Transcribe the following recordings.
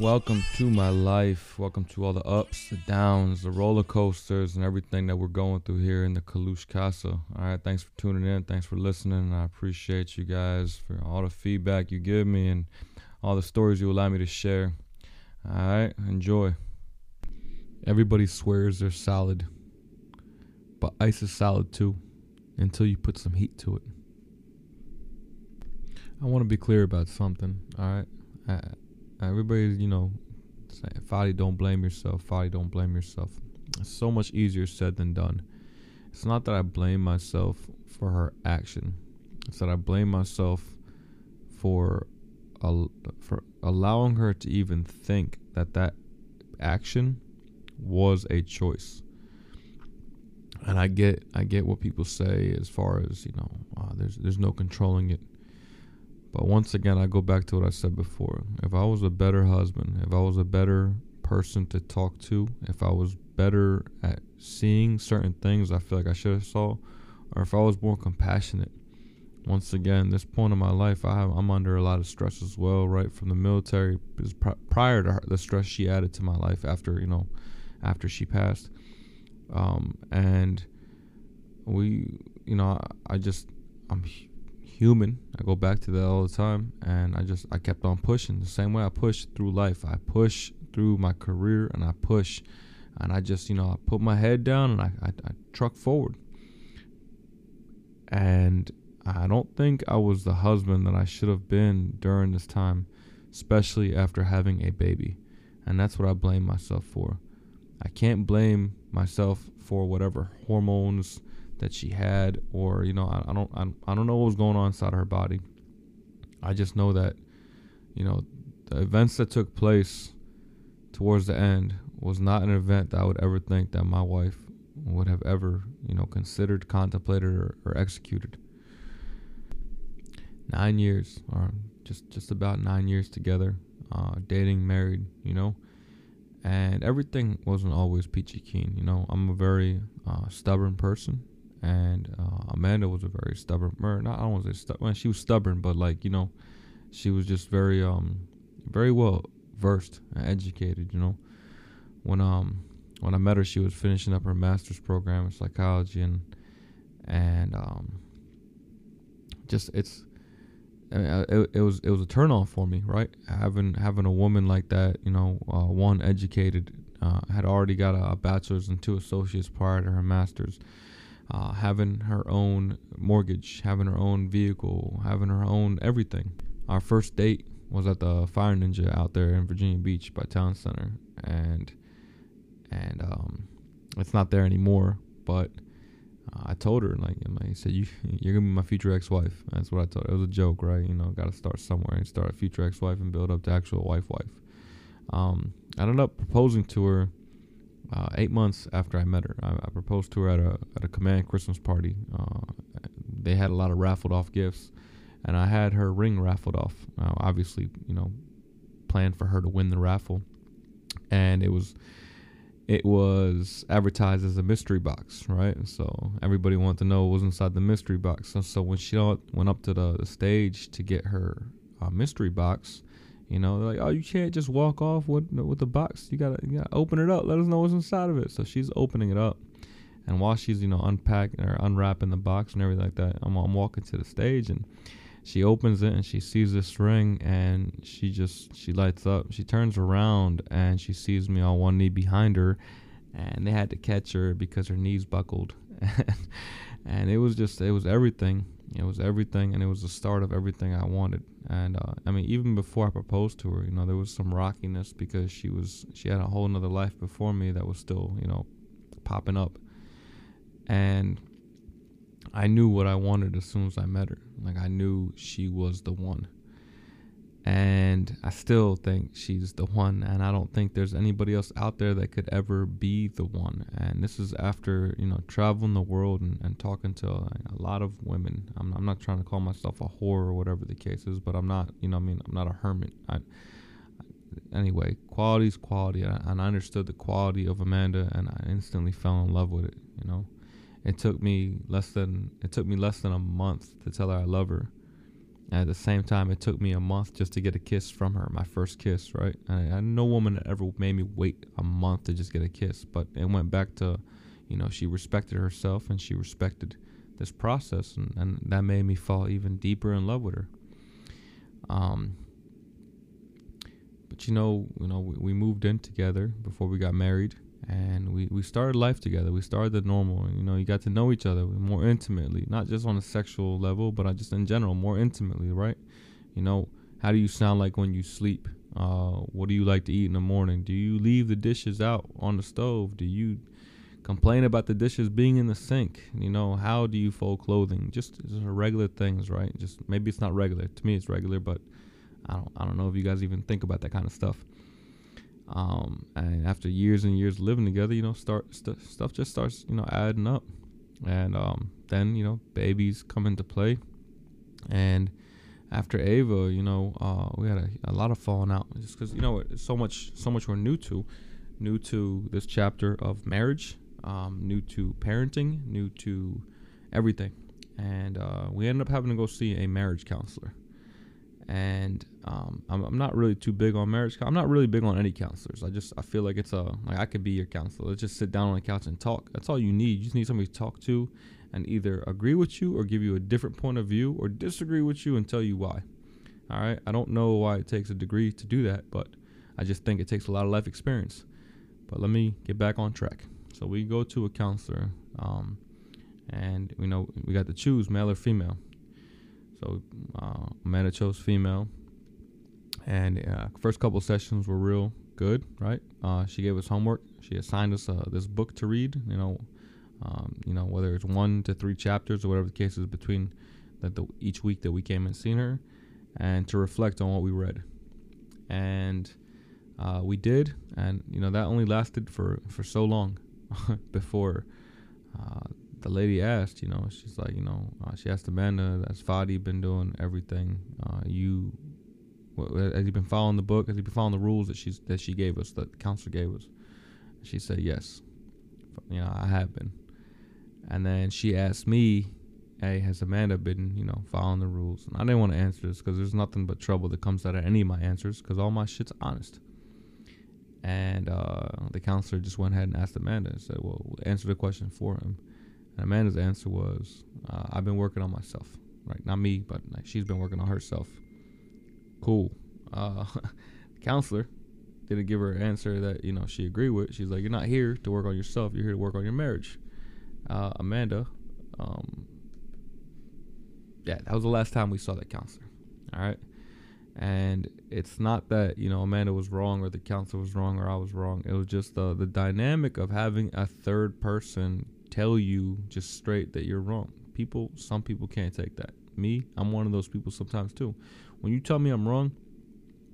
welcome to my life. Welcome to all the ups, the downs, the roller coasters, and everything that we're going through here in the Kalush Casa. All right, thanks for tuning in. Thanks for listening. I appreciate you guys for all the feedback you give me and all the stories you allow me to share. All right, enjoy. Everybody swears they're solid, but ice is solid too until you put some heat to it. I want to be clear about something, all right? I, everybody's, you know, saying, don't blame yourself. Fadi, don't blame yourself. It's so much easier said than done. It's not that I blame myself for her action. It's that I blame myself for for allowing her to even think that that action was a choice. And I get I get what people say as far as you know. Uh, there's there's no controlling it. But once again, I go back to what I said before. If I was a better husband, if I was a better person to talk to, if I was better at seeing certain things I feel like I should have saw, or if I was more compassionate. Once again, this point in my life, I have, I'm under a lot of stress as well, right from the military. Prior to her, the stress she added to my life after you know, after she passed, um, and we, you know, I, I just I'm human. I go back to that all the time, and I just I kept on pushing the same way I push through life. I push through my career, and I push, and I just you know I put my head down and I I, I truck forward. And I don't think I was the husband that I should have been during this time, especially after having a baby, and that's what I blame myself for. I can't blame myself for whatever hormones that she had, or you know, I, I don't, I, I don't know what was going on inside her body. I just know that, you know, the events that took place towards the end was not an event that I would ever think that my wife would have ever, you know, considered, contemplated, or, or executed. Nine years, or just just about nine years together, uh, dating, married, you know, and everything wasn't always peachy keen. You know, I'm a very uh, stubborn person, and uh, Amanda was a very stubborn. Or not, I don't want to say stubborn. Well, she was stubborn, but like you know, she was just very um very well versed and educated. You know, when um when I met her, she was finishing up her master's program in psychology, and and um just it's. I mean, it, it was it was a turnoff for me, right? Having having a woman like that, you know, uh, one educated, uh, had already got a, a bachelor's and two associates prior to her master's, uh, having her own mortgage, having her own vehicle, having her own everything. Our first date was at the Fire Ninja out there in Virginia Beach by Town Center, and and um, it's not there anymore. But uh, I told her like, I said, you you're gonna be my future ex-wife. That's what I told her. It was a joke, right? You know, got to start somewhere and start a future ex-wife and build up to actual wife-wife. Um, I ended up proposing to her uh, eight months after I met her. I, I, proposed to her at a at a command Christmas party. Uh, they had a lot of raffled off gifts, and I had her ring raffled off. Uh, obviously, you know, planned for her to win the raffle, and it was it was advertised as a mystery box, right? So everybody wanted to know what was inside the mystery box. So, so when she went up to the, the stage to get her uh, mystery box, you know, like, oh, you can't just walk off with with the box. You gotta, you gotta open it up. Let us know what's inside of it. So she's opening it up, and while she's you know unpacking or unwrapping the box and everything like that, I'm, I'm walking to the stage and she opens it and she sees this ring and she just she lights up. She turns around and she sees me on one knee behind her, and they had to catch her because her knees buckled, and it was just it was everything. It was everything, and it was the start of everything I wanted. And uh, I mean, even before I proposed to her, you know, there was some rockiness because she was she had a whole another life before me that was still, you know, popping up. And I knew what I wanted as soon as I met her. Like I knew she was the one and I still think she's the one. And I don't think there's anybody else out there that could ever be the one. And this is after you know traveling the world and, and talking to a, a lot of women. I'm, I'm not trying to call myself a whore or whatever the case is, but I'm not. You know, I mean, I'm not a hermit. I, anyway, quality is quality, and I understood the quality of Amanda, and I instantly fell in love with it. You know, it took me less than it took me less than a month to tell her I love her at the same time, it took me a month just to get a kiss from her, my first kiss, right? I, I no woman ever made me wait a month to just get a kiss, but it went back to, you know, she respected herself and she respected this process, and, and that made me fall even deeper in love with her. Um, but you know, you know, we, we moved in together before we got married, and we, we started life together. We started the normal. You know, you got to know each other more intimately, not just on a sexual level, but just in general, more intimately, right? You know, how do you sound like when you sleep? Uh, what do you like to eat in the morning? Do you leave the dishes out on the stove? Do you complain about the dishes being in the sink? You know, how do you fold clothing? Just, just regular things, right? Just maybe it's not regular. To me, it's regular, but I don't I don't know if you guys even think about that kind of stuff. Um, and after years and years living together, you know, start st- stuff just starts, you know, adding up, and um, then you know, babies come into play, and after Ava, you know, uh, we had a, a lot of falling out just because you know so much so much we're new to, new to this chapter of marriage, um, new to parenting, new to everything, and uh, we ended up having to go see a marriage counselor and um, I'm, I'm, not really too big on marriage. I'm not really big on any counselors. I just I feel like it's a like I could be your counselor. Let's just sit down on the couch and talk. That's all you need. You just need somebody to talk to, and either agree with you or give you a different point of view, or disagree with you and tell you why. All right. I don't know why it takes a degree to do that, but I just think it takes a lot of life experience. But let me get back on track. So we go to a counselor, um, and you know we got to choose male or female. So uh, Amanda chose female, and uh, first couple sessions were real good. Right? Uh, she gave us homework. She assigned us uh, this book to read. You know, um, you know whether it's one to three chapters or whatever the case is between the, the, each week that we came and seen her, and to reflect on what we read. And uh, we did, and you know that only lasted for for so long before uh, the lady asked, you know, she's like, you know, uh, she asked Amanda, "Has Fadi been doing everything? Uh, you, what, has he been following the book? Has he been following the rules that she's that she gave us, that the counselor gave us?" She said, "Yes, you know, I have been." And then she asked me, "Hey, has Amanda been, you know, following the rules?" And I didn't want to answer this because there's nothing but trouble that comes out of any of my answers because all my shit's honest. And uh, the counselor just went ahead and asked Amanda and said, "Well, answer the question for him." And Amanda's answer was, uh, "I've been working on myself, right? Not me, but like, she's been working on herself." Cool. Uh, counselor didn't give her an answer that you know she agreed with. She's like, "You're not here to work on yourself. You're here to work on your marriage." Uh, Amanda, um, yeah, that was the last time we saw that counselor. All right. And it's not that you know Amanda was wrong or the counselor was wrong or I was wrong. It was just the the dynamic of having a third person tell you just straight that you're wrong. People, some people can't take that. Me, I'm one of those people sometimes too. When you tell me I'm wrong,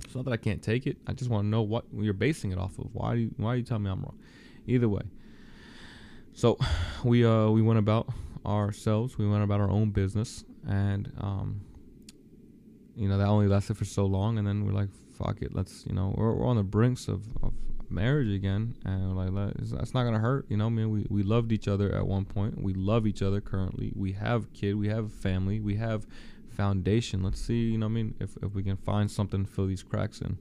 it's not that I can't take it. I just want to know what you're basing it off of. Why do you, why are you telling me I'm wrong? Either way. So we uh we went about ourselves. We went about our own business, and um, you know that only lasted for so long. And then we're like, fuck it, let's you know we're, we're on the brinks of, of marriage again and like that's not gonna hurt you know I mean? We, we loved each other at one point. We love each other currently. We have kid we have family we have foundation. Let's see you know I mean? If, if we can find something to fill these cracks in.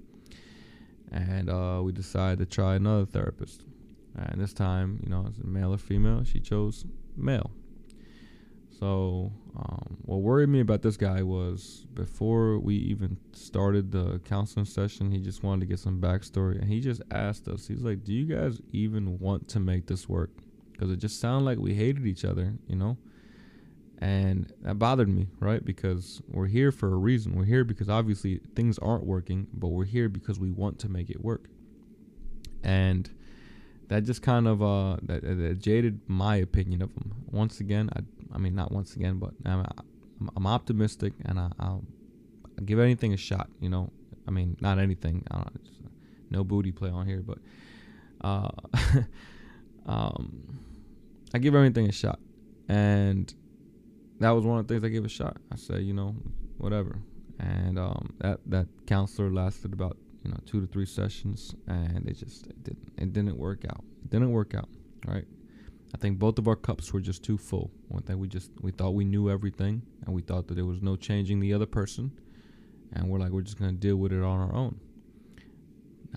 And uh, we decided to try another therapist. And this time you know male or female she chose male so, um, what worried me about this guy was before we even started the counseling session, he just wanted to get some backstory, and he just asked us. He's like, "Do you guys even want to make this work?" Because it just sounded like we hated each other, you know. And that bothered me, right? Because we're here for a reason. We're here because obviously things aren't working, but we're here because we want to make it work. And that just kind of uh that, that jaded my opinion of him. Once again, I I mean, not once again, but I'm, I'm optimistic and I, will give anything a shot. You know, I mean, not anything. no booty play on here, but uh, um, I give everything a shot, and that was one of the things I gave a shot. I said, you know, whatever, and um, that that counselor lasted about you know two to three sessions, and it just it didn't it didn't work out. It didn't work out, right? I think both of our cups were just too full. One thing we just we thought we knew everything, and we thought that there was no changing the other person, and we're like we're just gonna deal with it on our own.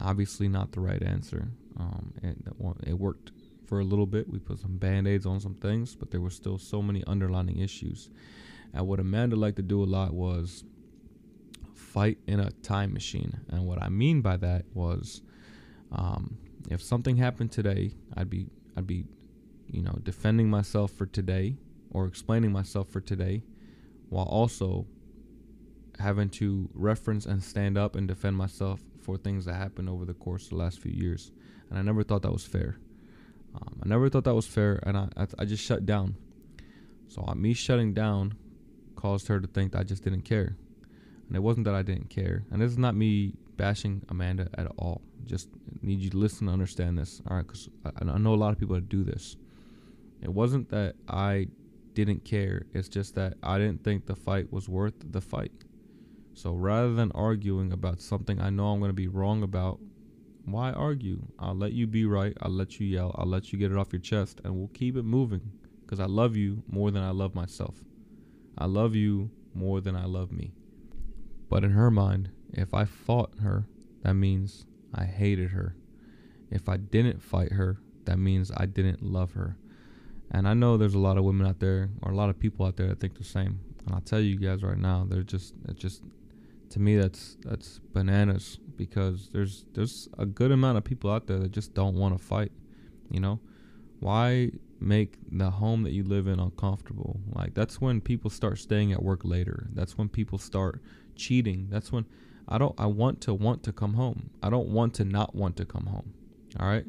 Obviously, not the right answer. Um, it, it worked for a little bit. We put some band aids on some things, but there were still so many underlying issues. And what Amanda liked to do a lot was fight in a time machine. And what I mean by that was, um, if something happened today, I'd be I'd be, you know, defending myself for today or explaining myself for today, while also having to reference and stand up and defend myself for things that happened over the course of the last few years. And I never thought that was fair. Um, I never thought that was fair, and I, I, I just shut down. So uh, me shutting down caused her to think that I just didn't care, and it wasn't that I didn't care. And this is not me bashing Amanda at all. Just need you to listen to understand this, all right? Because I, I know a lot of people that do this. It wasn't that I didn't care. It's just that I didn't think the fight was worth the fight. So rather than arguing about something I know I'm going to be wrong about, why argue? I'll let you be right. I'll let you yell. I'll let you get it off your chest, and we'll keep it moving because I love you more than I love myself. I love you more than I love me. But in her mind, if I fought her, that means I hated her. If I didn't fight her, that means I didn't love her. And I know there's a lot of women out there, or a lot of people out there that think the same. And I'll tell you guys right now, they're just, it's just, to me, that's that's bananas because there's there's a good amount of people out there that just don't want to fight. You know, why make the home that you live in uncomfortable? Like that's when people start staying at work later. That's when people start cheating. That's when I don't I want to want to come home. I don't want to not want to come home. All right?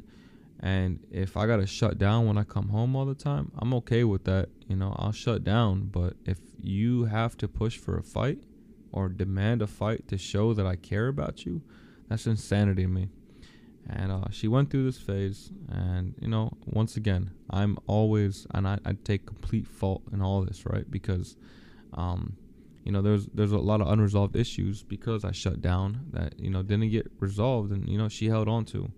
And if I got to shut down when I come home all the time, I'm okay with that. You know, I'll shut down, but if you have to push for a fight or demand a fight to show that I care about you, that's insanity to me. And uh, she went through this phase, and you know, once again, I'm always, and I, I take complete fault in all this, right? Because, um, you know, there's there's a lot of unresolved issues because I shut down that you know didn't get resolved, and you know she held on to,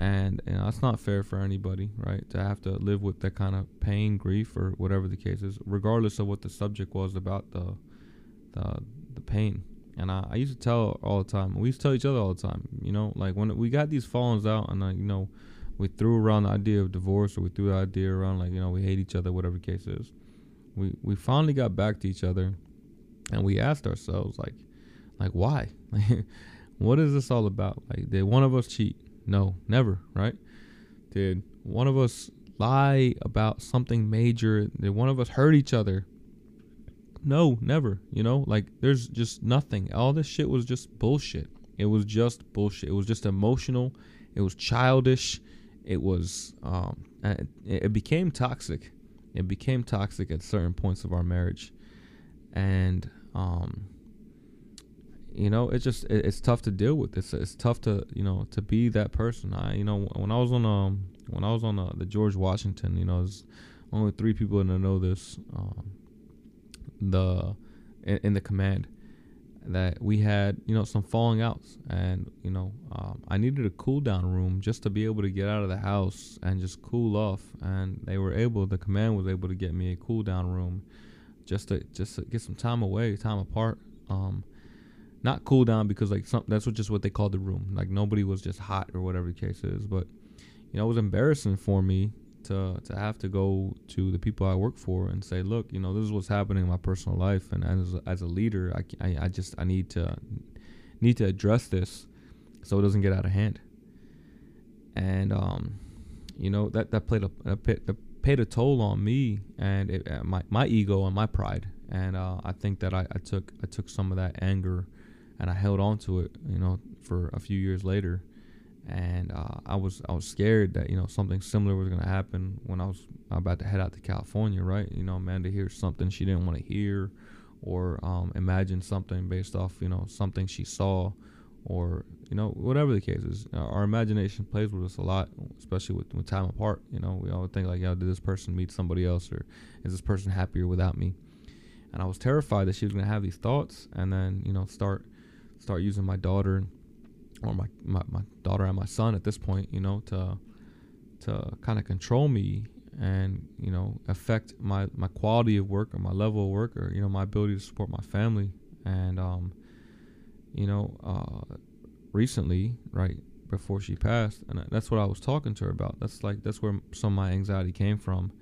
and you know that's not fair for anybody, right? To have to live with that kind of pain, grief, or whatever the case is, regardless of what the subject was about the the the pain. And I, I used to tell all the time. We used to tell each other all the time. You know, like when we got these fallings out, and like you know, we threw around the idea of divorce, or we threw the idea around like you know we hate each other, whatever the case is. We we finally got back to each other, and we asked ourselves like, like why? what is this all about? Like, did one of us cheat? No, never. Right? Did one of us lie about something major? Did one of us hurt each other? No, never. You know, like there's just nothing. All this shit was just bullshit. It was just bullshit. It was just emotional. It was childish. It was um it, it became toxic. It became toxic at certain points of our marriage. And um you know, it's just it, it's tough to deal with. It's it's tough to, you know, to be that person. I you know, when I was on um when I was on uh, the George Washington, you know, there's only three people that know this. Um, the in, in, the command that we had you know some falling outs and you know um, i needed a cool down room just to be able to get out of the house and just cool off and they were able the command was able to get me a cool down room just to just to get some time away time apart um not cool down because like some that's what just what they called the room like nobody was just hot or whatever the case is but you know it was embarrassing for me to to have to go to the people I work for and say, look, you know, this is what's happening in my personal life, and as as a leader, I, I, I just I need to need to address this so it doesn't get out of hand. And um, you know that that played a, a pit, paid a toll on me and it, uh, my my ego and my pride, and uh, I think that I, I took I took some of that anger and I held on to it, you know, for a few years later and uh, I was I was scared that you know something similar was gonna happen when I was about to head out to California, right? You know, Amanda hears something she didn't want to hear, or um, imagine something based off you know something she saw, or you know whatever the case is. Our imagination plays with us a lot, especially with, with time apart. You know, we always think like, "Yo, did this person meet somebody else, or is this person happier without me?" And I was terrified that she was gonna have these thoughts, and then you know start start using my daughter or my, my, my daughter and my son at this point, you know, to to kind of control me and you know affect my my quality of work or my level of work or you know my ability to support my family. And um you know uh recently right before she passed and that's what I was talking to her about. That's like that's where some of my anxiety came from.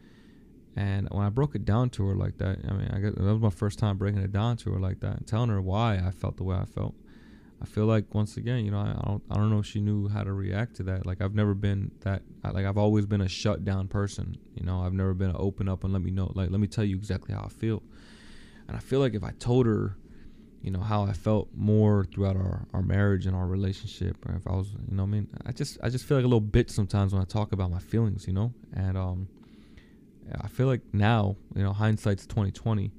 And when I broke it down to her like that I mean I guess that was my first time breaking it down to her like that and telling her why I felt the way I felt I feel like once again, you know, I, I, don't I don't know if she knew how to react to that. Like I've never been that like I've always been a shut down person. You know, I've never been open up and let me know like let me tell you exactly how I feel. And I feel like if I told her, you know, how I felt more throughout our, our marriage and our relationship, or if I was, you know, I mean, I just I just feel like a little bitch sometimes when I talk about my feelings, you know, and um, I feel like now, you know, hindsight's twenty twenty.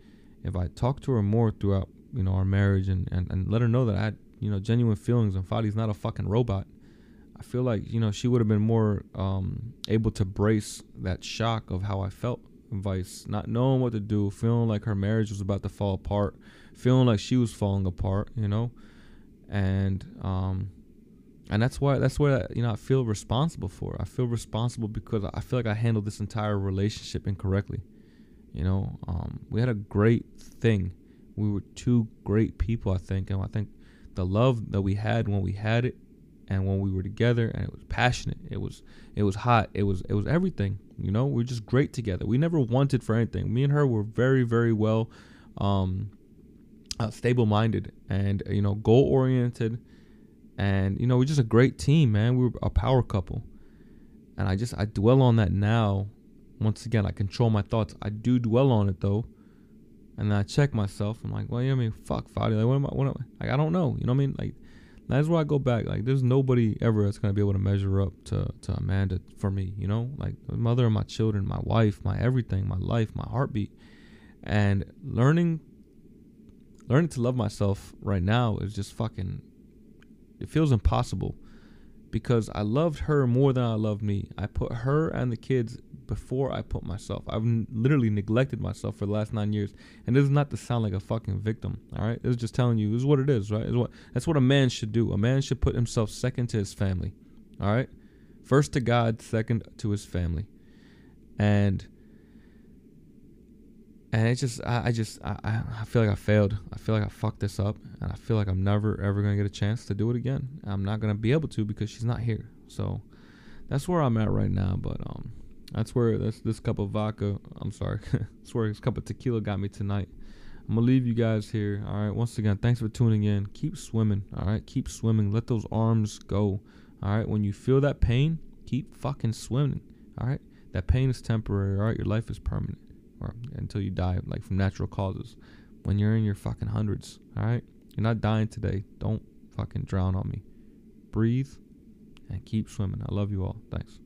If I talk to her more throughout, you know, our marriage and, and, and let her know that I you know, genuine feelings and Fadi's not a fucking robot. I feel like, you know, she would have been more um, able to brace that shock of how I felt Vice, not knowing what to do, feeling like her marriage was about to fall apart, feeling like she was falling apart, you know, and um, and that's why that's what you know I feel responsible for. I feel responsible because I feel like I handled this entire relationship incorrectly. You know, um, we had a great thing. We were two great people, I think, and I think the love that we had when we had it and when we were together and it was passionate. It was it was hot. It was it was everything you know? We are just great together. We never wanted for anything. Me and her were very very well um uh, stable minded and you know goal oriented and you know we're just a great team man. We were a power couple. And i just i dwell on that now. Once again i control my thoughts. I do dwell on it though and then I check myself. I'm like, well, you know what I mean? Fuck, Fadi. Like, what am I? What am I? Like, I don't know. You know what I mean? Like, that's where I go back. Like, there's nobody ever that's gonna be able to measure up to to Amanda for me. You know, like the mother of my children, my wife, my everything, my life, my heartbeat, and learning learning to love myself right now is just fucking. It feels impossible because I loved her more than I love me. I put her and the kids before I put myself. I've n- literally neglected myself for the last nine years, and this is not to sound like a fucking victim. All right, is just telling you this is what it is. Right, is what that's what a man should do. A man should put himself second to his family. All right, first to God, second to his family, and and it's just I, I just I, I feel like I failed. I feel like I fucked this up, and I feel like I'm never ever gonna get a chance to do it again. I'm not gonna be able to because she's not here. So that's where I'm at right now. But um, that's where this this cup of vodka. I'm sorry. that's where this cup of tequila got me tonight. I'm gonna leave you guys here. All right. Once again, thanks for tuning in. Keep swimming. All right. Keep swimming. Let those arms go. All right. When you feel that pain, keep fucking swimming. All right. That pain is temporary. All right. Your life is permanent, or until you die, like from natural causes. When you're in your fucking hundreds. All right. You're not dying today. Don't fucking drown on me. Breathe and keep swimming. I love you all. Thanks.